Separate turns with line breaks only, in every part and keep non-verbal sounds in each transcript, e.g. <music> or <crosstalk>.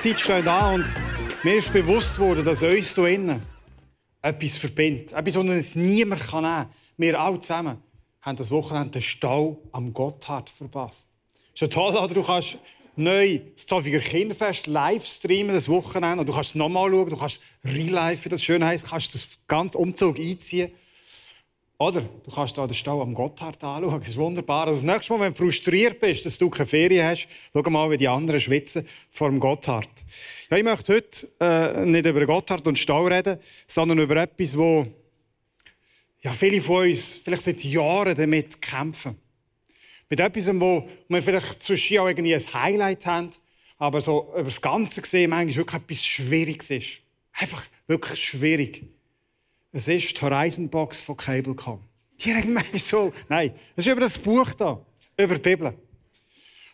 Ferienzeit steht an und mir ist bewusst worden, dass uns hier innen etwas verbindet. Etwas, was uns niemand nehmen kann. Wir alle zusammen haben das Wochenende den Stau am Gotthard verpasst. Ist ja toll, oder? Du kannst neu das Zoffiger Kinderfest live streamen, das Wochenende. Und du kannst nochmal schauen, du kannst real wie das schön heisst, kannst das ganze Umzug einziehen. Oder du kannst da den Stau am Gotthard anschauen. Das ist wunderbar. Also das nächste Mal, wenn du frustriert bist, dass du keine Ferien hast, schau mal, wie die anderen schwitzen vor dem Gotthard. Ja, ich möchte heute äh, nicht über Gotthard und Stau reden, sondern über etwas, wo ja, viele von uns vielleicht seit Jahren damit kämpfen. Mit etwas, wo wir vielleicht zwischen auch irgendwie ein Highlight haben, aber so über das Ganze gesehen manchmal wirklich etwas Schwieriges ist. Einfach wirklich schwierig. Es ist die Horizon-Box von Cablecom. Die regen <laughs> mich so. Nein, es ist über das Buch da, über die Bibel.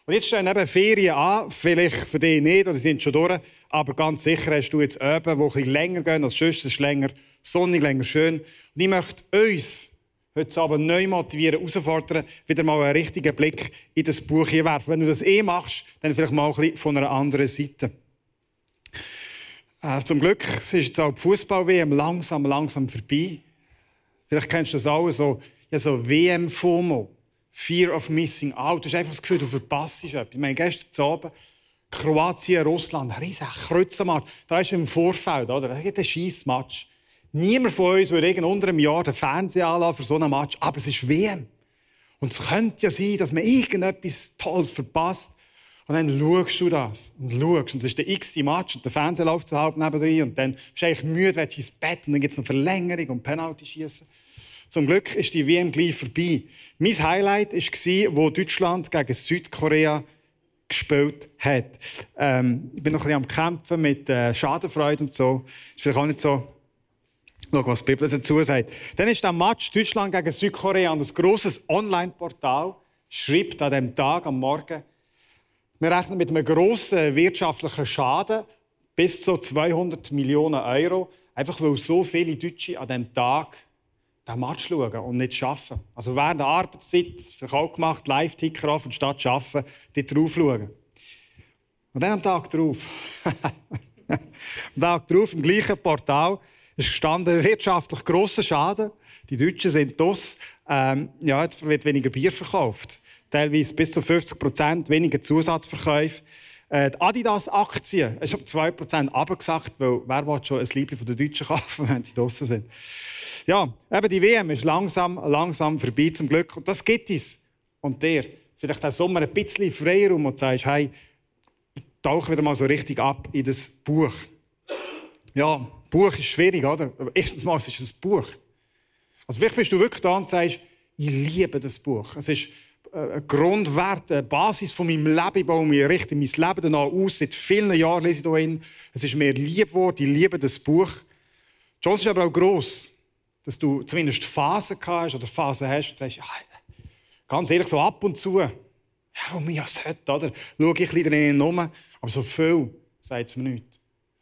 Und jetzt stehen eben Ferien an, vielleicht für dich nicht, oder sind schon durch, aber ganz sicher hast du jetzt Öben, die ein länger gehen als sonst. Es ist länger sonnig, länger schön. Und ich möchte uns heute Abend neu motivieren, herausfordern, wieder mal einen richtigen Blick in das Buch hier werfen. Wenn du das eh machst, dann vielleicht mal ein bisschen von einer anderen Seite. Äh, zum Glück ist jetzt auch die Fußball-WM langsam, langsam vorbei. Vielleicht kennst du das auch, so, ja, so WM-FOMO. Fear of Missing Out. Du hast einfach das Gefühl, du verpasst etwas. Ich meine, gestern Abend Kroatien, Russland, ein riesiger Kreuzermatch. Da ist im Vorfeld, oder? Da gibt ein scheiß Match. Niemand von uns würde unter einem Jahr den Fernseher anlassen für so einen Match, aber es ist WM. Und es könnte ja sein, dass man irgendetwas Tolles verpasst. Und dann schaust du das und schaust. Und es ist der x Match und der Fernseher läuft so halb nebenan. Und dann bist du eigentlich müde, willst ins Bett und dann gibt es noch Verlängerung und Penalty schießen. Zum Glück ist die WM gleich vorbei. Mein Highlight war, wo Deutschland gegen Südkorea gespielt hat. Ähm, ich bin noch ein bisschen am Kämpfen mit äh, Schadenfreude und so. Ist vielleicht auch nicht so. Schau, was die Bibel dazu sagt. Dann ist der Match Deutschland gegen Südkorea und ein grosses Online-Portal schreibt an dem Tag, am Morgen, wir rechnen mit einem grossen wirtschaftlichen Schaden bis zu 200 Millionen Euro, einfach weil so viele Deutsche an diesem Tag den Match schauen und nicht arbeiten. Also während der Arbeitszeit, auch gemacht, Live-Ticker auf und statt arbeiten, dort drauf schauen. Und dann am Tag drauf, <laughs> am Tag drauf im gleichen Portal, ist gestanden, wirtschaftlich grosser Schaden. Die Deutschen sind das. Ähm, ja, jetzt wird weniger Bier verkauft teilweise bis zu 50 Prozent weniger Zusatzverkäufe. Äh, die Adidas-Aktien ist um 2 Prozent abgesagt, weil wer will schon ein Liebling von den Deutschen <laughs> kaufen, wenn sie draußen sind. Ja, eben die WM ist langsam, langsam vorbei, zum Glück. Und das gibt es. Und der, vielleicht auch Sommer ein bisschen Freiraum und sagst, hey, tauche wieder mal so richtig ab in das Buch. Ja, Buch ist schwierig, oder? Aber erstens mal ist es ein Buch. Also vielleicht bist du wirklich da und sagst, ich liebe das Buch. Es ist äh, ein Grundwert, eine Basis von meinem Leben. Ich baue mir richtig mein Leben danach aus. Seit vielen Jahren lese ich hier Es ist mir lieb geworden. Ich liebe das Buch. Die Chance ist aber auch gross, dass du zumindest Phasen hast oder Phasen hast und sagst, ja, ganz ehrlich, so ab und zu, ja, wo mich das hat, oder? Schaue ich ein bisschen um, aber so viel sagt es mir nicht.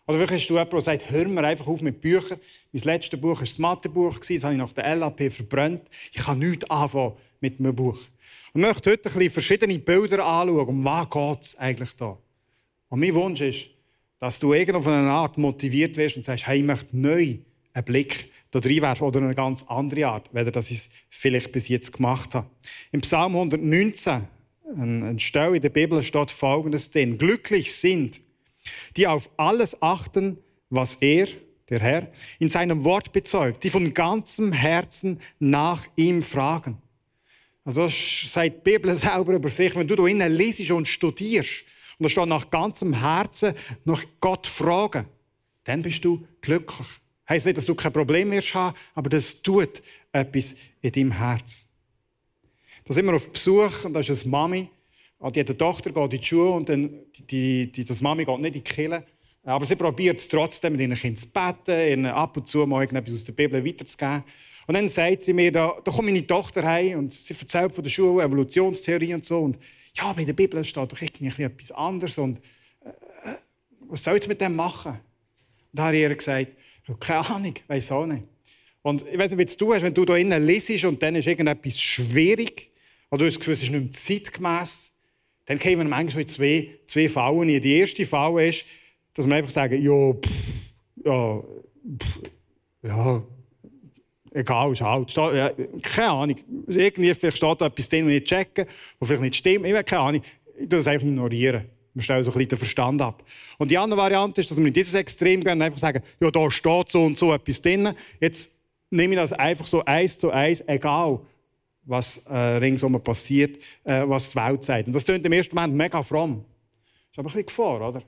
Also vielleicht hast du jemanden, der sagt, hör mir einfach auf mit Büchern. Mein letztes Buch war das Mathebuch, das habe ich nach der LAP verbrannt. Ich kann nichts anfangen mit einem Buch. Ich möchte heute ein bisschen verschiedene Bilder anschauen, um was geht es eigentlich da. Und mein Wunsch ist, dass du auf eine Art motiviert wirst und sagst, hey, ich möchte neu einen Blick da reinwerfen oder eine ganz andere Art, weder dass ich es vielleicht bis jetzt gemacht habe. Im Psalm 119, ein Stelle in der Bibel, steht folgendes drin. Glücklich sind, die auf alles achten, was er, der Herr, in seinem Wort bezeugt, die von ganzem Herzen nach ihm fragen. Also sagt die Bibel selber über sich, wenn du da innen liest und studierst und da nach ganzem Herzen nach Gott fragen, dann bist du glücklich. Heißt nicht, dass du kein Problem wirst haben, aber das tut etwas in deinem Herz. Da sind wir auf Besuch und da ist eine Mami. Und die Tochter, geht in die Schule und dann, die, die, das Mami geht nicht in die Kirche. Aber sie probiert es trotzdem, mit ihren Kindern zu beten, ihnen ab und zu mal etwas aus der Bibel weiterzugeben. Und dann sagt sie mir, da, da kommt meine Tochter heim und sie erzählt von der Schule, Evolutionstheorie und so. Und ja, aber in der Bibel steht doch irgendwie etwas anderes. Und äh, äh, was soll ich mit dem machen? Und da habe ich ihr gesagt, keine Ahnung, weiß auch nicht. Und ich weiß nicht, wie du hast, wenn du da innen liest und dann ist irgendetwas schwierig, oder du hast das Gefühl, es ist nicht mehr zeitgemäß, dann kommen manchmal zwei, zwei Fallen. Die erste Falle ist, dass wir einfach sagen, ja, pff, ja, pff, ja, egal, ist halt. Ja, keine Ahnung. Irgendwie vielleicht steht da etwas drin, was ich checke, was vielleicht nicht stimmt. Ich habe keine Ahnung. Ich das einfach ignorieren. Wir stellen so ein den Verstand ab. Und die andere Variante ist, dass wir in dieses Extrem gehen und einfach sagen, ja, da steht so und so etwas drin. Jetzt nehme ich das einfach so eins zu eins, egal was äh, ringsum passiert, äh, was die Welt sagt. Und das klingt im ersten Moment mega fromm. Das ist aber ein bisschen Gefahr, oder?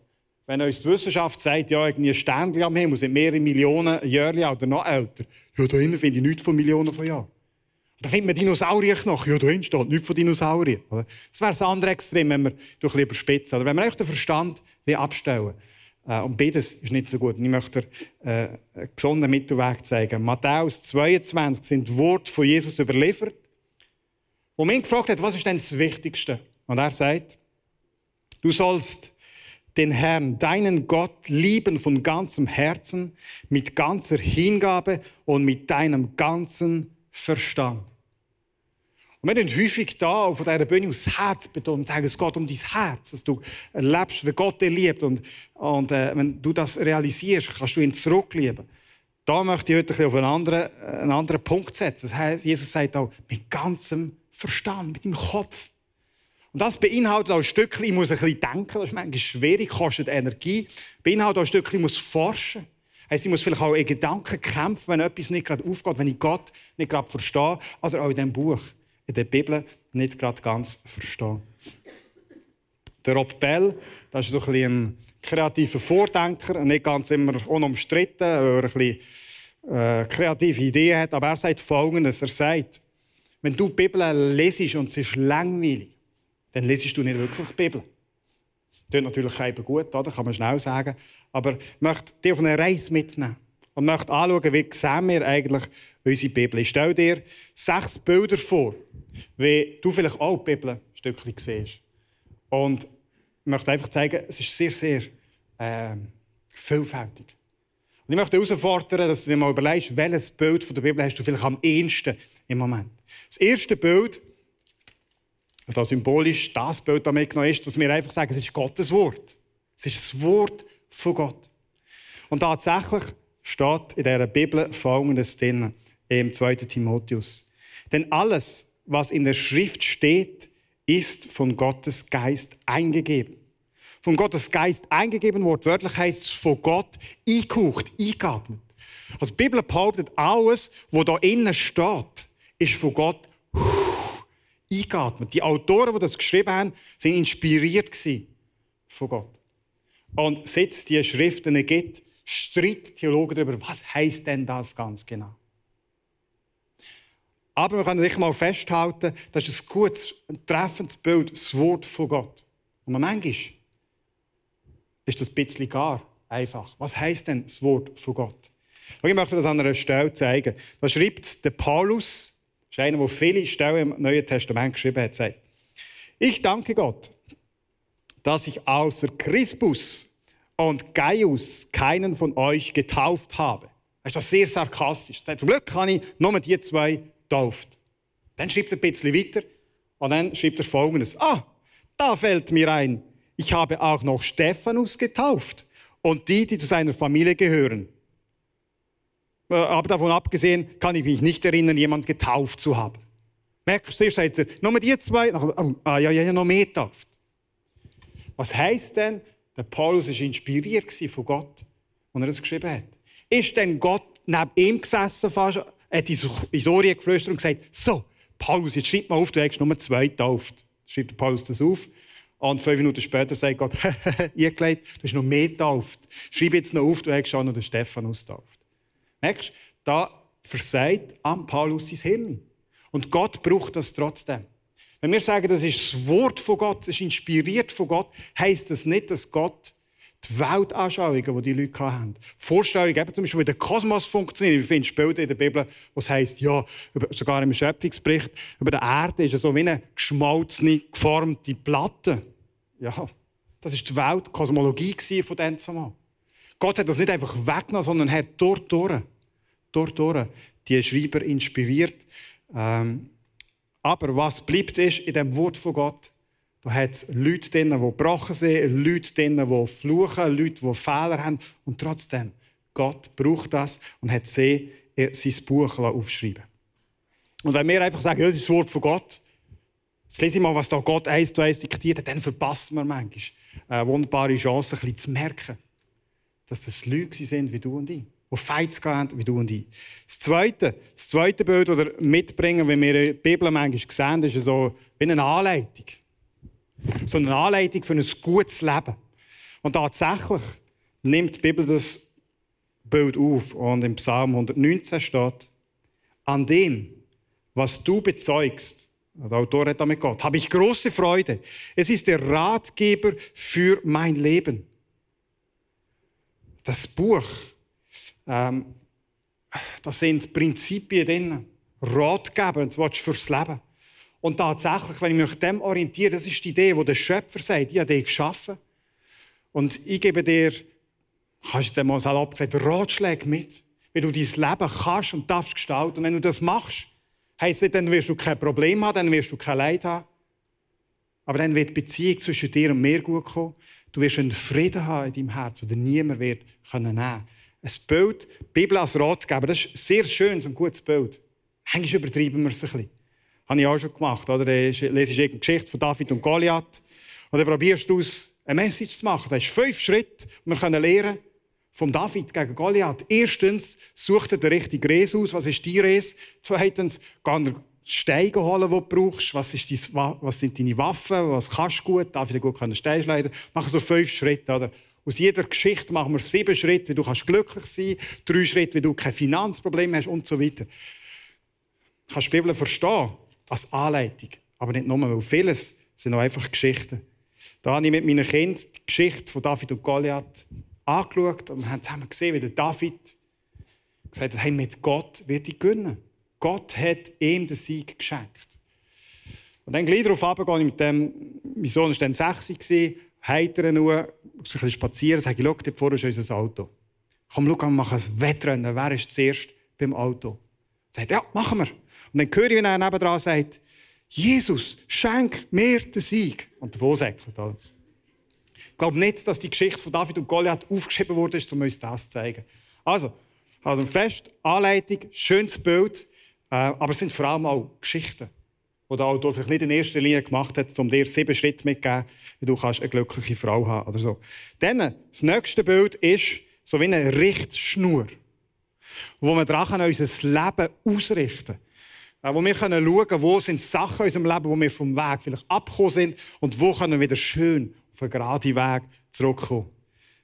Wenn uns die Wissenschaft sagt, ja, irgendwie ein Sternchen am Himmel sind mehrere Millionen Jahre oder noch älter, ja, da hinten finde ich nichts von Millionen von Jahren. Da findet man Dinosaurierknochen. Ja, da hinten steht nichts von Dinosauriern. Das wäre das andere Extrem, wenn wir durch lieber spitzen. Oder wenn wir echt den Verstand abstellen äh, Und beides ist nicht so gut. Ich möchte äh, einen gesunden Mittelweg zeigen. Matthäus 22 sind die Worte von Jesus überliefert, wo ihn gefragt hat, was ist denn das Wichtigste? Und er sagt, du sollst den Herrn, deinen Gott, lieben von ganzem Herzen, mit ganzer Hingabe und mit deinem ganzen Verstand. Und wir tun häufig da auf dieser Bühne aus Herz betonen und sagen, es geht um dein Herz, dass du erlebst, wie Gott dich liebt. Und, und äh, wenn du das realisierst, kannst du ihn zurücklieben. Da möchte ich heute auf einen anderen, einen anderen Punkt setzen. Das heißt, Jesus sagt auch, mit ganzem Verstand, mit dem Kopf. Und das beinhaltet auch ein Stückchen, ich muss ein bisschen denken, das ist manchmal schwierig, kostet Energie. Beinhaltet auch ein Stückchen, ich muss forschen. Heißt, ich muss vielleicht auch in Gedanken kämpfen, wenn etwas nicht gerade aufgeht, wenn ich Gott nicht gerade verstehe oder auch in diesem Buch, in der Bibel, nicht gerade ganz verstehe. Der Rob Bell, das ist so ein, ein kreativer Vordenker, nicht ganz immer unumstritten, weil er ein bisschen äh, kreative Ideen hat, aber er sagt Folgendes, er sagt, wenn du die Bibel lesest und es ist langweilig, dann lesest du nicht wirklich die Bibel. Das natürlich eben gut, oder? kann man schnell sagen. Aber ich möchte dich auf eine Reise mitnehmen und möchte anschauen, wie sehen wir eigentlich unsere Bibel. Ich stelle dir sechs Bilder vor, wie du vielleicht auch die Bibel ein Stückchen siehst. Und ich möchte einfach zeigen, es ist sehr, sehr äh, vielfältig. Und ich möchte herausfordern, dass du dir mal überlegst, welches Bild von der Bibel hast du vielleicht am ehesten im Moment. Das erste Bild und da symbolisch das Bild damit genommen ist, dass wir einfach sagen, es ist Gottes Wort. Es ist das Wort von Gott. Und tatsächlich steht in dieser Bibel folgendes drin, im 2. Timotheus. Denn alles, was in der Schrift steht, ist von Gottes Geist eingegeben. Von Gottes Geist eingegeben, wortwörtlich heißt es von Gott eingehaucht, eingeatmet. Also die Bibel behauptet, alles, was da innen steht, ist von Gott eingeatmet. Die Autoren, die das geschrieben haben, sind inspiriert von Gott. Und seit es diese Schriften gibt, streiten Theologen darüber, was heißt denn das ganz genau? Aber wir können sich mal festhalten, das ist ein gutes, ein treffendes Bild, das Wort von Gott. Und manchmal ist das ein bisschen gar einfach. Was heißt denn das Wort von Gott? Und ich möchte das an einer Stelle zeigen. Da schreibt der Paulus ist einer, der viele Stellen im Neuen Testament geschrieben hat, sagt, ich danke Gott, dass ich außer Crispus und Gaius keinen von euch getauft habe. Das ist das sehr sarkastisch. Sagt, zum Glück habe ich nur die zwei getauft. Dann schreibt er ein bisschen weiter und dann schreibt er folgendes. Ah, da fällt mir ein, ich habe auch noch Stephanus getauft und die, die zu seiner Familie gehören. Äh, aber davon abgesehen kann ich mich nicht erinnern, jemand getauft zu haben. Merkst du, sagt er, nur die zwei, oh, ah, ja, ja, ja, noch mehr getauft. Was heisst denn, der Paulus war inspiriert von Gott, als er das geschrieben hat? Ist denn Gott neben ihm gesessen, fast, hat ins Ohr geflüstert und gesagt, so, Paulus, jetzt schreib mal auf, du hast nur zwei getauft. Schreibt Paulus das auf. Und fünf Minuten später sagt Gott, <laughs> ihr du hast noch mehr getauft. Schreib jetzt noch auf, du hast schon noch den Stephanus getauft. Merkst du, da versagt am Paulus sein Hirn. Und Gott braucht das trotzdem. Wenn wir sagen, das ist das Wort von Gott, es ist inspiriert von Gott, heisst das nicht, dass Gott die Weltanschauungen, die die Leute haben, Vorstellungen, eben zum Beispiel, wie der Kosmos funktioniert. Wir finden Bilder in der Bibel, wo es heisst, ja, sogar im Schöpfungsbericht, über die Erde ist es so wie eine geschmolzene, geformte Platte. Ja, das ist die Weltkosmologie von dem zusammen. Gott hat das nicht einfach weggenommen, sondern hat dort durch, dort durch die Schreiber inspiriert. Ähm, aber was bleibt ist in dem Wort von Gott, da hat es Leute drin, die gebrochen sind, Leute drin, die fluchen, Leute, die Fehler haben. Und trotzdem, Gott braucht das und hat sie sein Buch aufschreiben Und wenn wir einfach sagen, ja, das ist das Wort von Gott, jetzt lese ich mal, was da Gott eins zu eins diktiert hat, dann verpasst man manchmal eine wunderbare Chance, ein bisschen zu merken, dass das Leute sind wie du und ich die Fights haben, wie du und ich. Das zweite, das zweite Bild, das wir mitbringen, wenn wir die Bibel manchmal sehen, ist so wie eine Anleitung so eine Anleitung für ein gutes Leben. Und tatsächlich nimmt die Bibel das Bild auf. Und im Psalm 119 steht, an dem, was du bezeugst, der Autor hat damit Gott, habe ich große Freude. Es ist der Ratgeber für mein Leben. Das Buch, ähm, da sind Prinzipien drin, Ratgeber, willst du fürs Leben. Und tatsächlich, wenn ich mich dem orientiere, das ist die Idee, die der Schöpfer sagt, ich habe dich geschaffen. Und ich gebe dir, kannst jetzt einmal salopp gesagt, Ratschläge mit, wie du dein Leben kannst und darfst gestalten. Und wenn du das machst, heisst das, dann wirst du kein Problem haben, dann wirst du kein Leid haben. Aber dann wird die Beziehung zwischen dir und mir gut kommen. Du wirst einen Frieden haben in deinem Herz, den niemand wird können nehmen Ein Bild, die Bibel als Ratgeber, das ist ein sehr schönes und gutes Bild. Eigentlich übertreiben wir es ein bisschen. Habe ich auch schon gemacht. Oder? Dann lesest du eine Geschichte von David und Goliath. Und dann probierst du aus eine Message zu machen. Das ist fünf Schritte, die wir lernen können vom David gegen Goliath. Erstens, such dir den richtigen Res aus. Was ist dein Res? Zweitens, geh dir Steine holen, die du brauchst. Was, ist dein, was sind deine Waffen? Was kannst du gut? David gut können Steine schneiden. Mach so fünf Schritte. Oder? Aus jeder Geschichte machen wir sieben Schritte, wie du glücklich sein kannst. Drei Schritte, wie du kein Finanzproblem hast und so weiter. Du kannst die Bibel verstehen als Anleitung. Aber nicht nur, weil vieles sind auch einfach Geschichten. Da habe ich mit meinen Kindern die Geschichte von David und Goliath angeschaut und wir haben zusammen gesehen, wie der David gesagt hat, hey, mit Gott wird ich gewinnen. Gott hat ihm den Sieg geschenkt. Und dann gleich darauf gehe ich mit dem, mein Sohn war dann 60, heiter nur, ein bisschen spazieren, sage ich, schau, dort vorne ist unser Auto. Komm, schau, wir machen ein Wettrennen. Wer ist zuerst beim Auto? Er sagt, ja, machen wir. Und dann höre ich, wie er nebenan sagt, Jesus, schenk mir den Sieg. Und davon sagt er. Ich glaube nicht, dass die Geschichte von David und Goliath aufgeschrieben wurde, um uns das zu zeigen. Also, also fest, Anleitung, schönes Bild, äh, aber es sind vor allem auch Geschichten, die der Autor vielleicht nicht in erster Linie gemacht hat, um dir sieben Schritte mitzugeben, wie du kannst eine glückliche Frau haben oder so. Dann, das nächste Bild ist so wie eine Richtschnur, wo wir dran unser Leben ausrichten wo wir können schauen wo sind Sachen in unserem Leben, wo wir vom Weg vielleicht abgekommen sind und wo können wir wieder schön auf einen geraden Weg zurückkommen.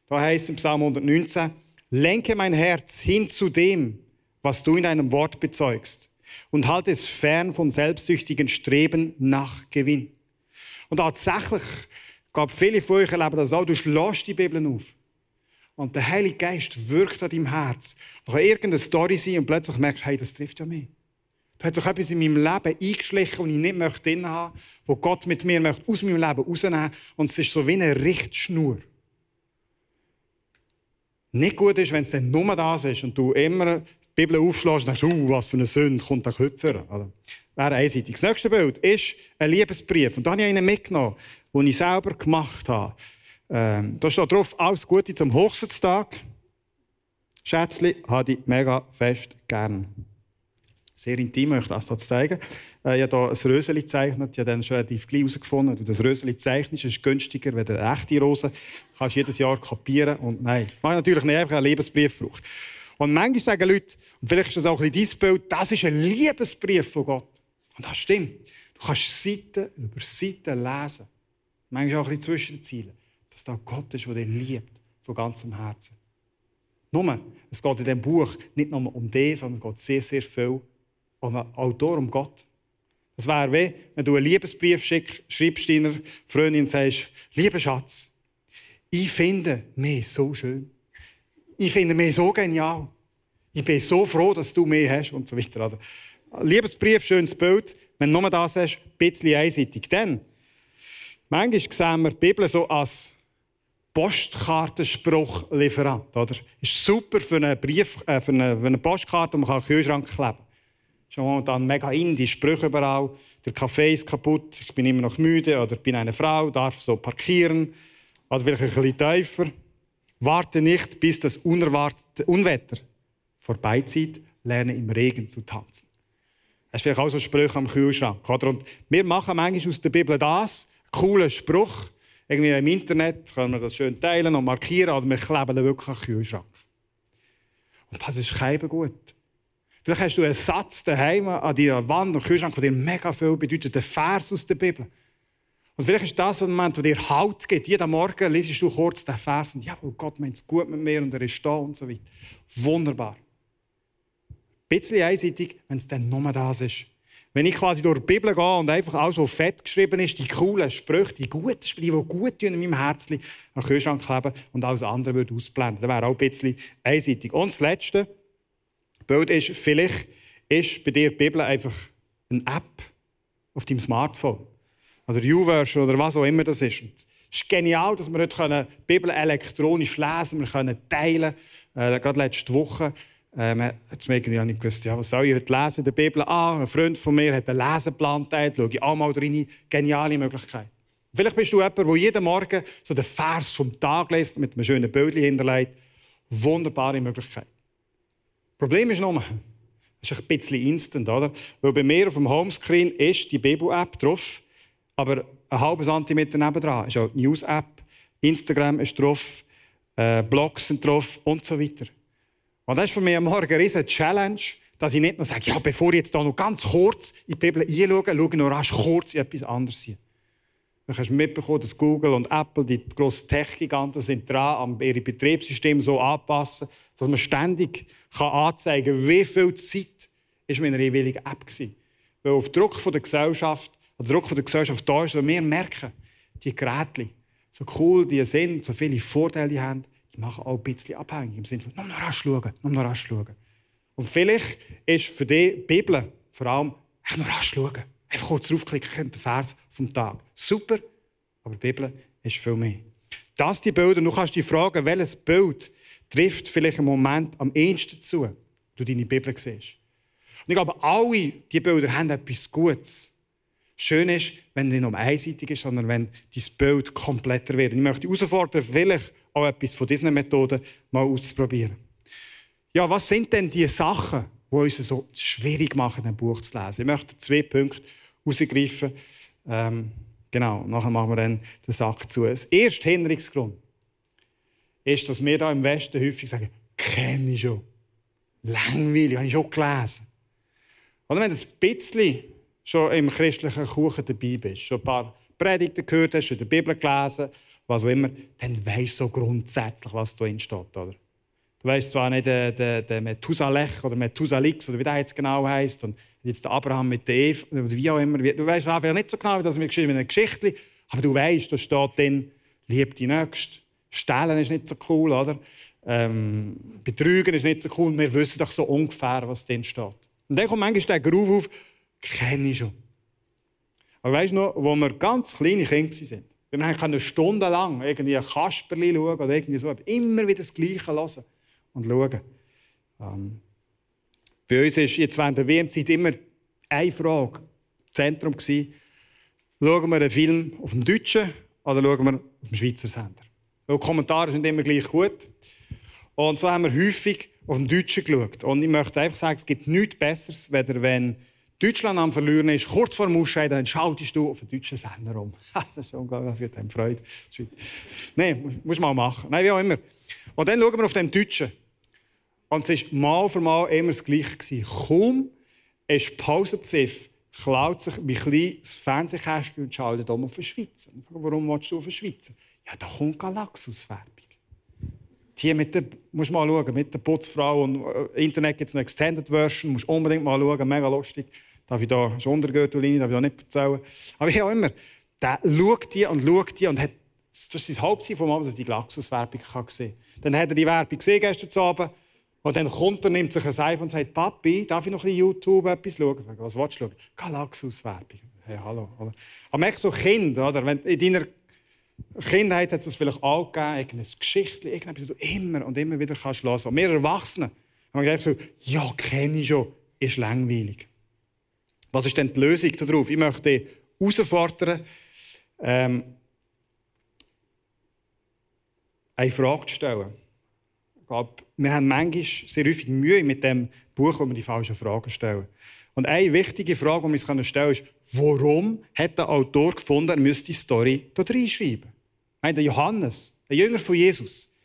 Da heißt im Psalm 119, lenke mein Herz hin zu dem, was du in deinem Wort bezeugst und halte es fern von selbstsüchtigen Streben nach Gewinn. Und tatsächlich gab viele von euch erleben das auch, du schlägst die Bibel auf. Und der Heilige Geist wirkt an deinem Herz. Da kann irgendeine Story sein und plötzlich merkst du, hey, das trifft ja mich. Hat sich etwas in meinem Leben eingeschlichen, das ich nicht möchte drin haben, wo Gott mit mir möchte aus meinem Leben rausnehmen Und es ist so wie eine Richtschnur. Nicht gut ist, wenn es dann nur das ist und du immer die Bibel aufschlägst und denkst, uh, was für eine Sünde kommt der Köpfer. Also, wäre einseitig. Das nächste Bild ist ein Liebesbrief. Und da habe ich einen mitgenommen, den ich selber gemacht habe. Ähm, da steht drauf, alles Gute zum Hochzeitstag. Schätzli, habe ich mega fest gern sehr intim, möchte das hier zeigen. Ich habe hier ein Röseli gezeichnet. Ich habe dann schon relativ gleich herausgefunden, du das Röseli zeichnest, ist günstiger als eine echte Rose. Du kannst jedes Jahr kapieren. Und nein, man natürlich nicht einfach einen Liebesbrief braucht. Und manchmal sagen Leute, und vielleicht ist das auch ein dein Bild, das ist ein Liebesbrief von Gott. Und das stimmt. Du kannst Seiten über Seiten lesen. Manchmal auch ein bisschen zwischen. Dass da Gott ist, der dich liebt, von ganzem Herzen. Nur, es geht in diesem Buch nicht nur um dich, sondern es geht sehr, sehr viel um einen Autor, um Gott. Es wäre wie, wenn du einen Liebesbrief schickst, schreibst deiner Freundin und sagst, lieber Schatz, ich finde mich so schön. Ich finde mich so genial. Ich bin so froh, dass du mich hast und so weiter. Also, Liebesbrief, schönes Bild. Wenn du nur das hast, ein bisschen einseitig. Dann, manchmal sehen wir die Bibel so als Postkartenspruchlieferant. Oder? Ist super für eine, Brief, äh, für eine, für eine Postkarte, die man am Kühlschrank kleben kann. Schon momentan mega in, die Sprüche überall. Der Kaffee ist kaputt, ich bin immer noch müde oder bin eine Frau, darf so parkieren. Oder vielleicht ein bisschen tiefer. Warte nicht, bis das unerwartete Unwetter vorbeizieht, lerne im Regen zu tanzen. Das ist vielleicht auch so ein Spruch am Kühlschrank. Oder? Und wir machen manchmal aus der Bibel das, coolen Spruch. Irgendwie im Internet können wir das schön teilen und markieren, oder wir kleben wirklich am Kühlschrank. Und das ist kein gut. Vielleicht hast du einen Satz daheim an deiner Wand und Kühlschrank, der dir mega viel bedeutet, ein Vers aus der Bibel. Und vielleicht ist das ein Moment, der dir Halt gibt. Jeden Morgen liest du kurz den Vers und ja, Gott meint es gut mit mir und er ist da und so weiter. Wunderbar. Ein bisschen einseitig, wenn es dann nur das ist. Wenn ich quasi durch die Bibel gehe und einfach alles, was fett geschrieben ist, die coolen Sprüche, die guten Sprüche, die gut tun in meinem Herzen, an den Kühlschrank kleben und alles andere würde ausblenden. Das wäre auch ein bisschen einseitig. Und das Letzte, Bild ist, vielleicht ist bei dir die Bibel einfach eine App auf deinem Smartphone. Oder YouVersion oder was auch immer das ist. Es ist genial, dass wir heute die Bibel elektronisch lesen können. Wir können teilen. Äh, gerade letzte Woche ähm, hat mir irgendwie nicht gewusst, ja, was soll ich heute lesen in der Bibel? Ah, ein Freund von mir hat einen Leseplan geteilt. Schaue ich auch mal rein. Geniale Möglichkeit. Vielleicht bist du jemand, der jeden Morgen so den Vers vom Tag liest, mit einem schönen Bild hinterlegt. Wunderbare Möglichkeit. Problem ist nur, das ist ein bisschen instant, oder? Weil bei mir auf dem Homescreen ist die Bibel-App drauf, aber ein halber Zentimeter nebendran ist auch die News-App, Instagram ist drauf, äh, Blogs sind drauf und so weiter. Und das ist für mich am Morgen eine Challenge, dass ich nicht nur sage, ja, bevor ich jetzt da noch ganz kurz in die Bibel einschaue, schaue ich noch rasch kurz in etwas anderes. Du hast mitbekommen, dass Google und Apple, die grossen Tech-Giganten, sind dran, ihre Betriebssysteme so anpassen, dass man ständig anzeigen kann, wie viel Zeit ist mit einer jeweiligen App war. Weil auf Druck von der Gesellschaft, oder Druck von der Gesellschaft da ist, weil wir merken, die Geräte, so cool die sind, so viele Vorteile haben, die machen auch ein bisschen abhängig. Im Sinne von, nur noch rasch schauen, nur noch rasch schauen. Und vielleicht ist für die Bibel vor allem, echt noch rasch schauen. Einfach kurz draufklicken, den Vers vom Tag. Super, aber die Bibel ist viel mehr. Das die Bilder, du kannst dich fragen, welches Bild trifft vielleicht im Moment am ehesten zu, du deine Bibel siehst. Und ich glaube, alle diese Bilder haben etwas Gutes. Schön ist, wenn es nicht nur einseitig ist, sondern wenn dein Bild kompletter wird. Ich möchte herausfordern, vielleicht auch etwas von diesen Methoden mal auszuprobieren. Ja, was sind denn die Sachen, die uns so schwierig machen, ein Buch zu lesen? Ich möchte zwei Punkte herausgreifen. Ähm, genau, nachher machen wir dann den Sack zu. Das erste Hinderungsgrund ist, dass wir da im Westen häufig sagen, kenne ich schon. Langweilig, habe ich schon gelesen. Oder wenn du ein bisschen schon im christlichen Kuchen dabei bist, schon ein paar Predigten gehört hast, in der Bibel gelesen, was auch immer, dann weißt du so grundsätzlich, was da steht. Oder? Du weißt zwar nicht der, der, der Methusalech oder Methusalix oder wie der jetzt genau heißt und jetzt der Abraham mit der Eva oder wie auch immer. Du weißt einfach nicht so genau, wie das mir geschrieben in einer Geschichte, aber du weißt, da steht dann, lieb die Nächste. Stehlen ist nicht so cool, oder? Ähm, Betrügen ist nicht so cool. Wir wissen doch so ungefähr, was drin steht. Und dann kommt manchmal der Groove auf, kenne ich schon. Aber weißt du noch, wo wir ganz kleine Kinder waren, wir haben eine Stunde lang irgendwie ein Kasperli schauen oder irgendwie so, immer wieder das Gleiche hören und schauen. Ähm, bei uns war jetzt während der WM-Zeit immer eine Frage im Zentrum. Gewesen. Schauen wir einen Film auf dem Deutschen oder schauen wir auf dem Schweizer Sender? Weil die Kommentare sind immer gleich gut. Und so haben wir häufig auf dem Deutschen geschaut. Und ich möchte einfach sagen, es gibt nichts Besseres, weder wenn Deutschland am Verlieren ist, kurz vor dem Ausscheiden, dann schaltest du auf den deutschen Sender um. <laughs> das ist unglaublich, das gibt einem Freude. Nein, muss man mal machen. Nein, wie auch immer. Und dann schauen wir auf den Deutschen. Und es war mal für mal immer das Gleiche. Kaum ist Pausenpfiff, klaut sich wie klein das Fernsehkästchen und schaltet um auf den Schweizer. Warum willst du auf den Schweizer? Ja, da kommt Galaxus-Werbung. Die mit der, musst mal schauen, mit der Putzfrau und äh, Internet gibt es eine Extended Version, musst unbedingt mal schauen, mega lustig. Darf ich da schon Untergürtellinie, darf ich da nicht erzählen. Aber wie auch immer, der schaut die und schaut die und hat, das ist das Hauptziel von Abend, dass die Glaxus-Werbung sehen Dann hat er die Werbung gesehen gestern Abend und dann kommt er, nimmt sich ein iPhone und sagt, Papi, darf ich noch ein bisschen YouTube etwas schauen? Was willst du schauen? Galaxus-Werbung. Hey, hallo. Aber merkst du, Kind, oder? Wenn in deiner Kindheit hat es vielleicht auch gegeben, irgendeine Geschichte, irgendetwas, das du immer und immer wieder kannst hören. Und wir Erwachsene haben gedacht, so, ja, kenne ich schon, ist langweilig. Was ist denn die Lösung darauf? Ich möchte herausfordern, ähm, eine Frage zu stellen. Glaube, wir haben manchmal sehr häufig Mühe mit dem Buch, wo wir die falschen Fragen stellen. Und eine wichtige Frage, die wir uns stellen können, ist, warum hat der Autor gefunden, er müsste die Story hier reinschreiben? Meine, der Johannes, ein Jünger von Jesus,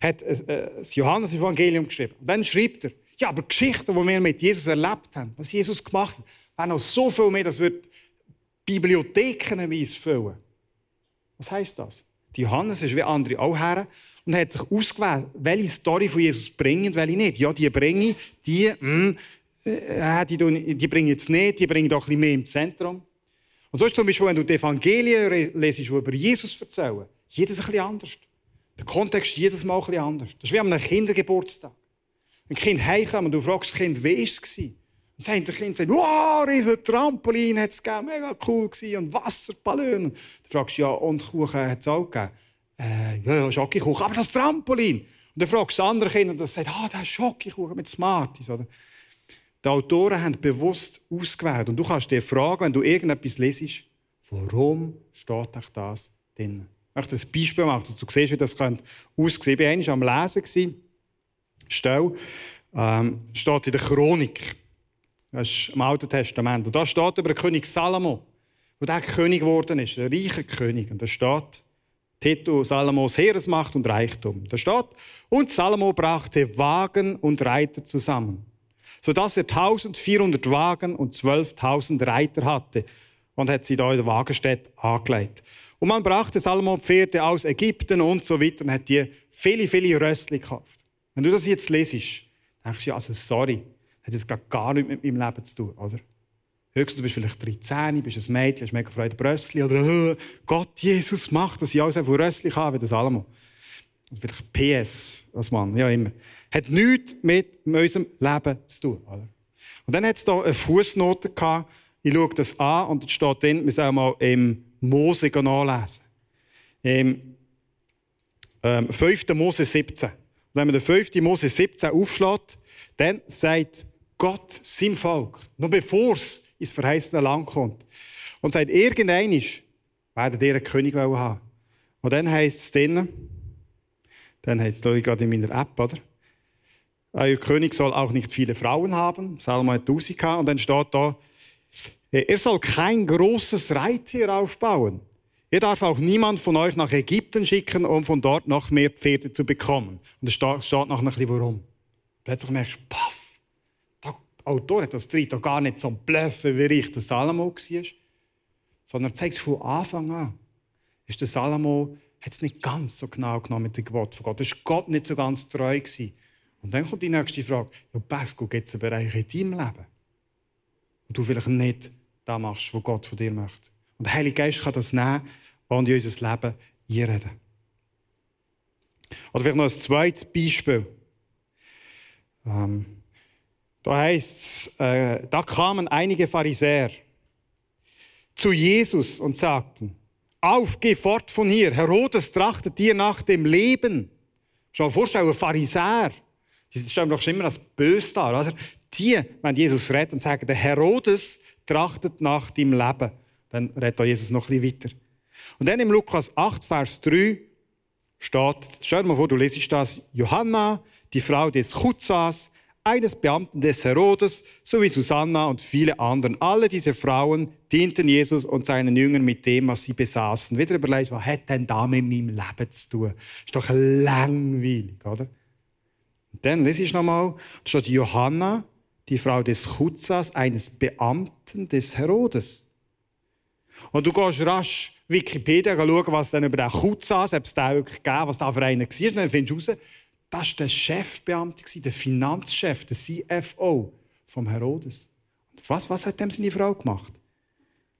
hat äh, das Johannes-Evangelium geschrieben. Und dann schreibt er, ja, aber Geschichten, die wir mit Jesus erlebt haben, was Jesus gemacht hat, wären noch so viel mehr, das wird Bibliothekenweise füllen. Was heisst das? Die Johannes ist wie andere auch her und hat sich ausgewählt, welche Story von Jesus bringen und welche nicht. Ja, die bringe ich, die, mh, hm, äh, die, die bringe ich jetzt nicht, die bringe ich doch ein mehr im Zentrum. Und so ist zum Beispiel, wenn du die Evangelien lesest, die über Jesus erzählen, jedes ein bisschen anders. Der Kontext ist jedes Mal ein bisschen anders. Das ist wie an einem Kindergeburtstag. Ein Kind heimkommt und du fragst das Kind, wie war es? Dann sagt das Kind, wow, riesen Trampolin hat es gegeben, mega cool gewesen, und Wasserballon. Dann fragst du, ja, und Kuchen hat es auch gegeben? Äh, ja, Schokokuchen, aber das Trampolin. Und dann fragst du das andere Kind und das sagt, ah, das ist Schokokuchen mit Smarties. Oder? Die Autoren haben bewusst ausgewählt. Und du kannst dir fragen, wenn du irgendetwas lesest, warum steht euch das drin? Ich möchte ein Beispiel machen, dass du siehst, wie das aussehen könnte. Ich war am Lesen. Stelle ähm, steht in der Chronik. Das ist im Alten Testament. Und da steht über den König Salomo, der König geworden ist, der reiche König. Und da steht, Titel Salomos Heeresmacht und Reichtum. Da steht, und Salomo brachte Wagen und Reiter zusammen sodass er 1400 Wagen und 12.000 Reiter hatte und hat sie da in der Wagenstätte angelegt. Und man brachte Salomon Pferde aus Ägypten und so weiter und hat die viele, viele Röstli gekauft. Wenn du das jetzt lesest, denkst du, ja, also sorry, das hat jetzt gar nichts mit meinem Leben zu tun, oder? Höchstens, du bist vielleicht 13, bist ein Mädchen, hast mega Freude Röstli oder oh, Gott, Jesus macht, dass ich so viel Röstli habe wie der Salomon. Und vielleicht PS als Mann, ja immer. Hat nichts mit unserem Leben zu tun. Oder? Und dann hat es hier eine Fußnote gehabt. Ich schaue das an und es steht drin, wir sollen mal im Mose nachlesen. Im ähm, 5. Mose 17. Und wenn man den 5. Mose 17 aufschlägt, dann sagt Gott seinem Volk, noch bevor es ins verheißene Land kommt, und sagt, irgendeiner werden ihr einen König haben. Und dann heißt es drinnen, dann heißt es gerade in meiner App, oder? Euer König soll auch nicht viele Frauen haben. Salomo hat Tausend und dann steht da, er soll kein großes Reittier aufbauen. Er darf auch niemand von euch nach Ägypten schicken, um von dort noch mehr Pferde zu bekommen. Und es steht, noch ein bisschen warum. Plötzlich merkst du, paff, Autor hat das Dritt gar nicht so ein Bluffen, wie ich der Salomo war, sondern zeigt von Anfang an, ist der Salomo hat es nicht ganz so genau genommen mit dem Gebot von Gott. Ist Gott nicht so ganz treu gewesen. Und dann kommt die nächste Frage. Ja, Pascal, gibt es einen Bereich in deinem Leben, wo du vielleicht nicht das machst, was Gott von dir möchte? Und der Heilige Geist kann das nehmen und in unser Leben einreden. Oder vielleicht noch ein zweites Beispiel. Ähm, da heißt es, äh, da kamen einige Pharisäer zu Jesus und sagten, auf, geh fort von hier. Herodes trachtet dir nach dem Leben. Schau dir vorstellen, Pharisäer. Die stellen doch schon immer als böse dar. Also die, wenn Jesus redet und sagen, der Herodes trachtet nach deinem Leben, dann redet Jesus noch ein bisschen weiter. Und dann im Lukas 8, Vers 3 steht, stell dir mal vor, du lesest das, Johanna, die Frau des Chutzas, eines Beamten des Herodes, sowie Susanna und viele anderen. Alle diese Frauen dienten Jesus und seinen Jüngern mit dem, was sie besaßen. Wieder überlegt, was hat denn da mit meinem Leben zu tun? Ist doch langweilig, oder? Und dann lese ich nochmal, da steht Johanna, die Frau des Chutzas, eines Beamten des Herodes. Und du gehst rasch Wikipedia schauen, was dann über den Chutzas, ob es den wirklich gegeben was da für einen war. Und dann findest du raus, Das war der Chefbeamte, der Finanzchef, der CFO vom Herodes. Und was, was hat dem seine Frau gemacht?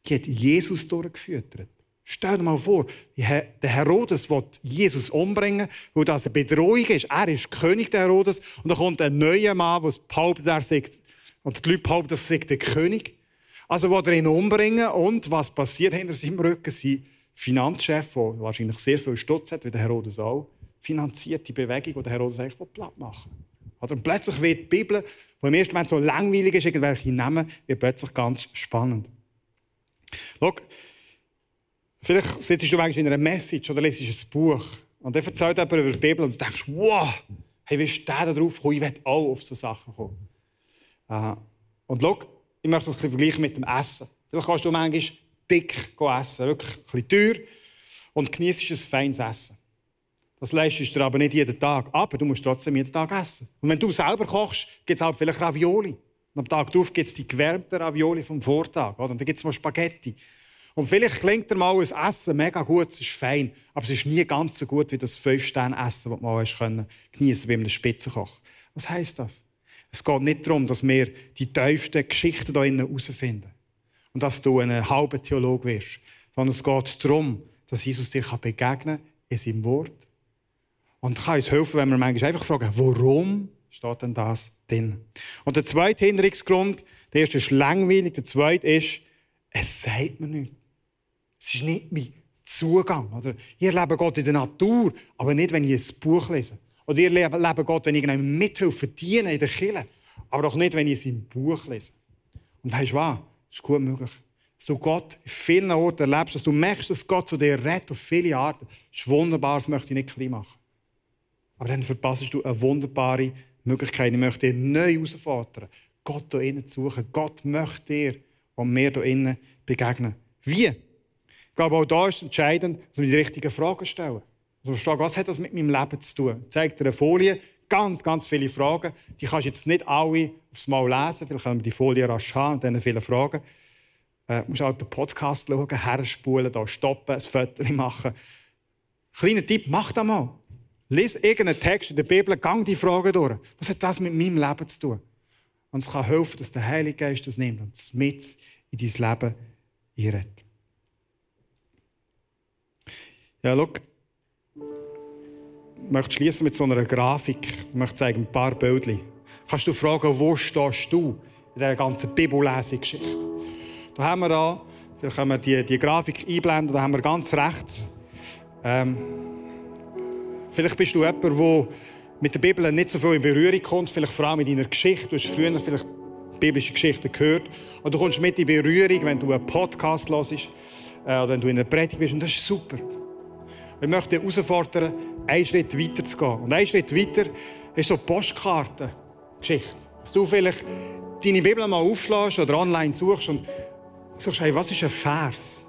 Die hat Jesus durchgeführt. Stell dir mal vor, der Herodes will Jesus umbringen, weil das eine Bedrohung ist. Er ist König der Herodes und da kommt ein neuer Mann, der behauptet, er sei, und die Leute behaupten, das sei der König. Also will er ihn umbringen und was passiert hinter seinem Rücken? Sein Finanzchef, der wahrscheinlich sehr viel Stutz hat, wie der Herodes auch, finanziert die Bewegung, die der Herodes eigentlich platt machen will. Und plötzlich wird die Bibel, die im ersten Moment so langweilig ist, irgendwelche Namen, wird plötzlich ganz spannend. Schau, Vielleicht sitzt du manchmal in einer Message oder lesest ein Buch und dann erzählt jemand über die Bibel und du denkst, wow, hey, wie ist der da drauf gekommen? Ich will auch auf so Sachen kommen. Äh, und schau, ich möchte das ein vergleichen mit dem Essen. Vielleicht kannst du manchmal dick essen, wirklich ein bisschen teuer und genießt ein feines Essen. Das leistest du aber nicht jeden Tag. Aber du musst trotzdem jeden Tag essen. Und wenn du selber kochst, gibt es halt vielleicht Ravioli. Und am Tag darauf gibt es die gewärmten Ravioli vom Vortag. Oder? Und dann gibt es mal Spaghetti. Und vielleicht klingt dir mal ein Essen mega gut, es ist fein, aber es ist nie ganz so gut wie das Fünf-Sterne-Essen, das man mal geniessen bei einem Spitzenkoch. Was heisst das? Es geht nicht darum, dass wir die tiefsten Geschichten hier herausfinden und dass du ein halber Theologe wirst, sondern es geht darum, dass Jesus dir begegnen kann in seinem Wort. Und kann uns helfen, wenn wir manchmal einfach fragen, warum steht denn das drin? Und der zweite Hinderungsgrund, der erste ist langweilig, der zweite ist, es sagt mir nichts. Es ist nicht mein Zugang. Oder ihr lebt Gott in der Natur, aber nicht, wenn ich ein Buch lese. Oder ihr lebt Gott, wenn ich irgendeinem mithilfe, diene in der Kirche. Aber doch nicht, wenn ich sein Buch lese. Und weißt du was? Das ist gut möglich. Dass du Gott in vielen Orten erlebst, dass du merkst, dass Gott zu dir redet auf viele Arten. Das ist wunderbar, das möchte ich nicht klein machen. Aber dann verpasst du eine wunderbare Möglichkeit. Ich möchte dir neu herausfordern, Gott hier innen zu suchen. Gott möchte dir und mir hier innen begegnen. Wie? glaube, auch da ist entscheidend, dass wir die richtigen Fragen stellen. Also wir fragen, was hat das mit meinem Leben zu tun? Ich zeige dir eine Folie, ganz, ganz viele Fragen. Die kannst du jetzt nicht alle aufs Mal lesen. Vielleicht können wir die Folie rasch haben und dann viele Fragen. Äh, musst auch den Podcast schauen, herspulen, da stoppen, ein Foto machen. Kleiner Tipp, mach das mal. Lies irgendeinen Text in der Bibel, gang die Fragen durch. Was hat das mit meinem Leben zu tun? Und es kann helfen, dass der Heilige Geist das nimmt und es mit in dein Leben einredet. Ja, schau. Ich möchte schließen mit so einer Grafik. Ich möchte zeigen, ein paar Bildchen. Kannst du fragen, wo stehst du in dieser ganzen Bibellesungsgeschichte? Da haben wir da, vielleicht können wir die, die Grafik einblenden, da haben wir ganz rechts. Ähm, vielleicht bist du jemand, der mit der Bibel nicht so viel in Berührung kommt, vielleicht vor allem mit deiner Geschichte. Du hast früher vielleicht biblische Geschichten gehört. Und du kommst mit in Berührung, wenn du einen Podcast hörst äh, oder wenn du in einer Predigt bist. Und das ist super. Ich möchte dich herausfordern, einen Schritt weiter zu gehen. Und einen Schritt weiter ist so Postkartengeschichte. Dass du vielleicht deine Bibel mal aufschlägst oder online suchst und sagst, hey, was ist ein Vers?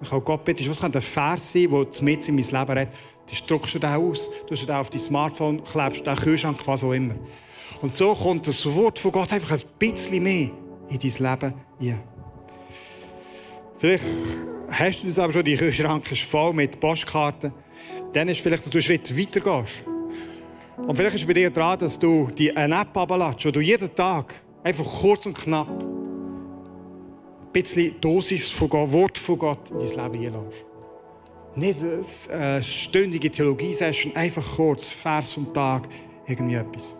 Ich kann Gott bitten, was könnte ein Vers sein, der mit in mein Leben redet? Das druckst du den aus, du den auf dein Smartphone, klebst den Kühlschrank, was auch immer. Und so kommt das Wort von Gott einfach ein bisschen mehr in dein Leben hinein. Vielleicht hast du das aber schon, die Kühlschrank ist voll mit Postkarten. Dann ist vielleicht, dass du einen Schritt weiter gehst. Und vielleicht ist bei dir dran, dass du die eine App abladest, wo du jeden Tag einfach kurz und knapp ein bisschen Dosis von Gott, Wort von Gott in dein Leben einlässt. Nicht eine stündige Theologie-Session, einfach kurz, Vers vom Tag, irgendwie etwas.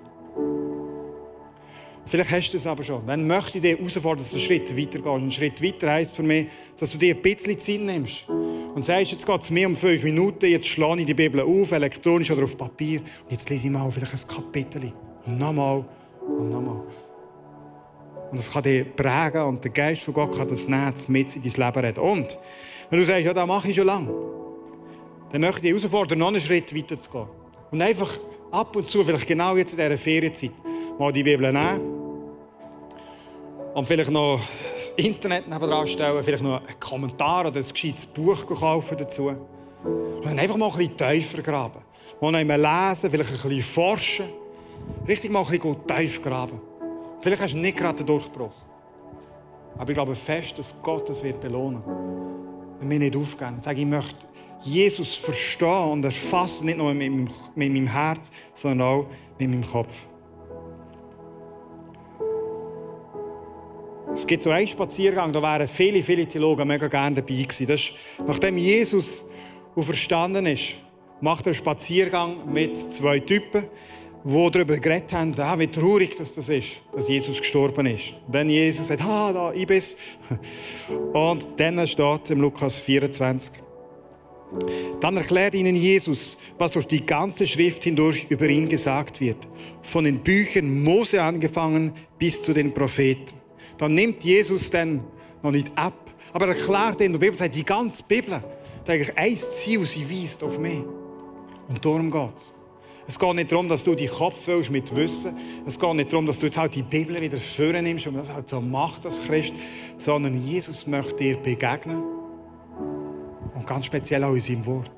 Vielleicht hast du es aber schon. Dann möchte ich dich herausfordern, dass du einen Schritt weiter gehst. Ein Schritt weiter heisst für mich, dass du dir ein bisschen Zeit nimmst. Und sagst, jetzt geht es mir um fünf Minuten, jetzt schlage ich die Bibel auf, elektronisch oder auf Papier. Und jetzt lese ich mal vielleicht ein Kapitel. Und nochmal und nochmal. Und das kann dich prägen und der Geist von Gott kann das Netz mit in dein Leben reden. Und wenn du sagst, ja, das mache ich schon lange, dann möchte ich herausfordern, noch einen Schritt weiter zu gehen. Und einfach ab und zu, vielleicht genau jetzt in dieser Ferienzeit, mal die Bibel nehmen und vielleicht noch das Internet nebenan stellen, vielleicht noch einen Kommentar oder ein gescheites Buch kaufen dazu. Und dann einfach mal ein bisschen tiefer graben. Mal noch lesen, vielleicht ein bisschen forschen. Richtig mal ein bisschen tief graben. Vielleicht hast du nicht gerade den Durchbruch. Aber ich glaube fest, dass Gott das wird belohnen. Wenn wir nicht aufgeben und sagen, ich möchte Jesus verstehen und erfassen, nicht nur mit meinem, Herz, sondern auch mit meinem Kopf. Es gibt so einen Spaziergang, da wären viele, viele Theologen mega gerne dabei gewesen. Das ist, nachdem Jesus verstanden ist, macht er einen Spaziergang mit zwei Typen, die darüber geredet haben, ah, wie traurig das, ist, dass Jesus gestorben ist. Dann Jesus sagt, ah, da, ich bin's. <laughs> Und dann steht im Lukas 24, dann erklärt ihnen Jesus, was durch die ganze Schrift hindurch über ihn gesagt wird. Von den Büchern Mose angefangen bis zu den Propheten. Dann nimmt Jesus dann noch nicht ab, aber erklärt in der Bibel, sagt, die ganze Bibel hat eigentlich ein Ziel, sie weist auf mich. Und darum geht es. Es geht nicht darum, dass du deinen Kopf füllst mit Wissen. Es geht nicht darum, dass du jetzt halt die Bibel wieder führen nimmst und das halt so macht als Christ, sondern Jesus möchte dir begegnen und ganz speziell auch in seinem Wort.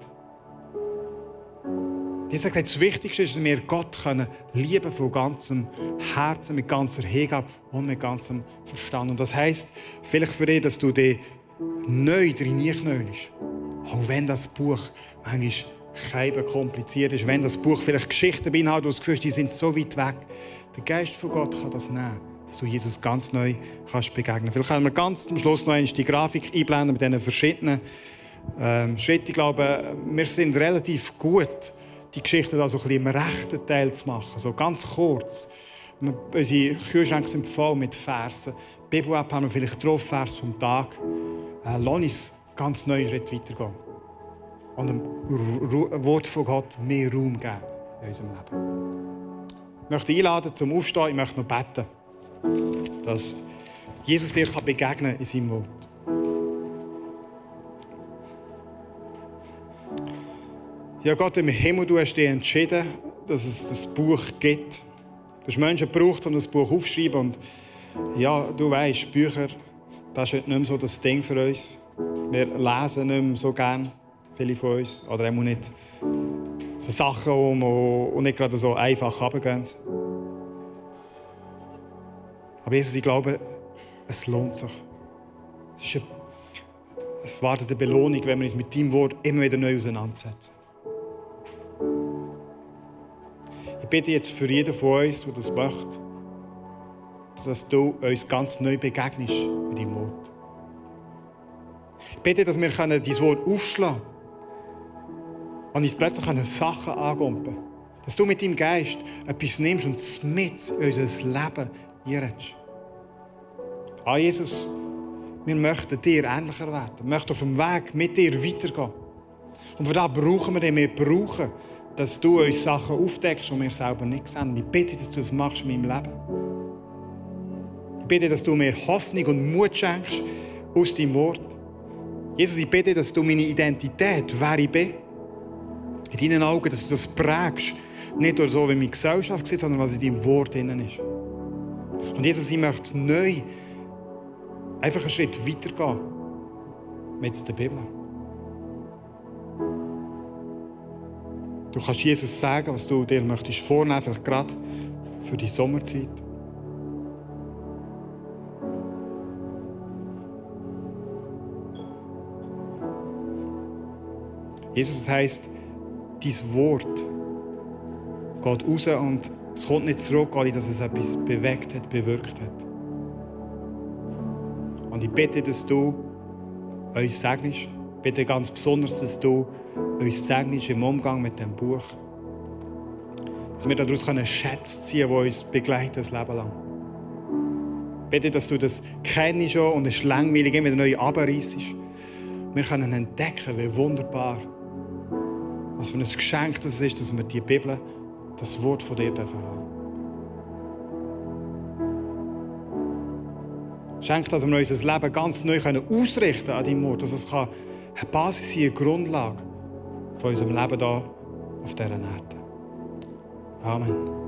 Jesus hat gesagt, das Wichtigste ist, dass wir Gott können lieben von ganzem Herzen, mit ganzer Hingabe und mit ganzem Verstand. Und das heisst, vielleicht für dich, dass du dich neu reinknöllst. Auch wenn das Buch manchmal kein kompliziert ist, wenn das Buch vielleicht Geschichten beinhaltet, wo du das Gefühl die sind so weit weg. Der Geist von Gott kann das nehmen, dass du Jesus ganz neu kannst begegnen. Vielleicht können wir ganz zum Schluss noch einmal die Grafik einblenden mit diesen verschiedenen ähm, Schritten. Ich glaube, wir sind relativ gut die Geschichte da so ein bisschen im rechten Teil zu machen. So ganz kurz. Unsere Kühlschränke sind voll mit Versen. Bibel-App haben wir vielleicht drauf, Vers vom Tag. Äh, lass uns ganz neuen Schritt weitergehen. Und dem Wort von Gott mehr Raum geben in unserem Leben. Ich möchte einladen zum Aufstehen. Ich möchte noch beten, dass Jesus dir begegnen kann in seinem Wort. Ja, Gott im Himmel, du hast dich entschieden, dass es das Buch gibt. Du hast Menschen gebraucht, um das Buch aufzuschreiben. Und ja, du weißt, Bücher, das ist heute nicht mehr so das Ding für uns. Wir lesen nicht mehr so gerne, viele von uns. Oder auch nicht so Sachen, die nicht gerade so einfach runtergehen. Aber Jesus, ich glaube, es lohnt sich. Es, ist eine, es wartet eine Belohnung, wenn wir uns mit deinem Wort immer wieder neu auseinandersetzen. Bitte jetzt für jeden von uns, der das möchte, dass du uns ganz neu begegnest mit deinem Wort. Ich bitte, dass wir dein Wort aufschlagen können und uns plötzlich Sachen angumpen können. Dass du mit deinem Geist etwas nimmst und mit in unser Leben einredest. Ah, Jesus, wir möchten dir ähnlicher werden. Wir möchten auf dem Weg mit dir weitergehen. Und für das brauchen wir dich. Wir brauchen dass du uns Sachen aufdeckst, die wir selber nicht sehen. Ich bitte, dass du das machst in meinem Leben. Ich bitte, dass du mir Hoffnung und Mut schenkst aus deinem Wort. Jesus, ich bitte, dass du meine Identität, wer ich bin, in deinen Augen, dass du das prägst. Nicht nur so, wie meine Gesellschaft sieht, sondern was in deinem Wort drin ist. Und Jesus, ich möchte neu einfach einen Schritt weitergehen mit der Bibel. Du kannst Jesus sagen, was du dir möchtest vornehmen, vielleicht gerade für die Sommerzeit. Jesus, das heisst, dein Wort geht raus und es kommt nicht zurück, dass es etwas bewegt hat, bewirkt hat. Und ich bitte, dass du uns segnest. Ich bitte ganz besonders, dass du uns segnest im Umgang mit dem Buch. Dass wir daraus Schätze ziehen können, die uns begleiten das Leben lang. Bitte, dass du das kennst und es langweilig immer neu abreißt. Wir können entdecken, wie wunderbar, was für ein Geschenk das ist, dass wir die Bibel, das Wort von dir haben dürfen Schenk, dass wir unser Leben ganz neu ausrichten an deinem Wort, dass es eine Basis eine Grundlage von unserem Leben hier auf dieser Erde. Amen.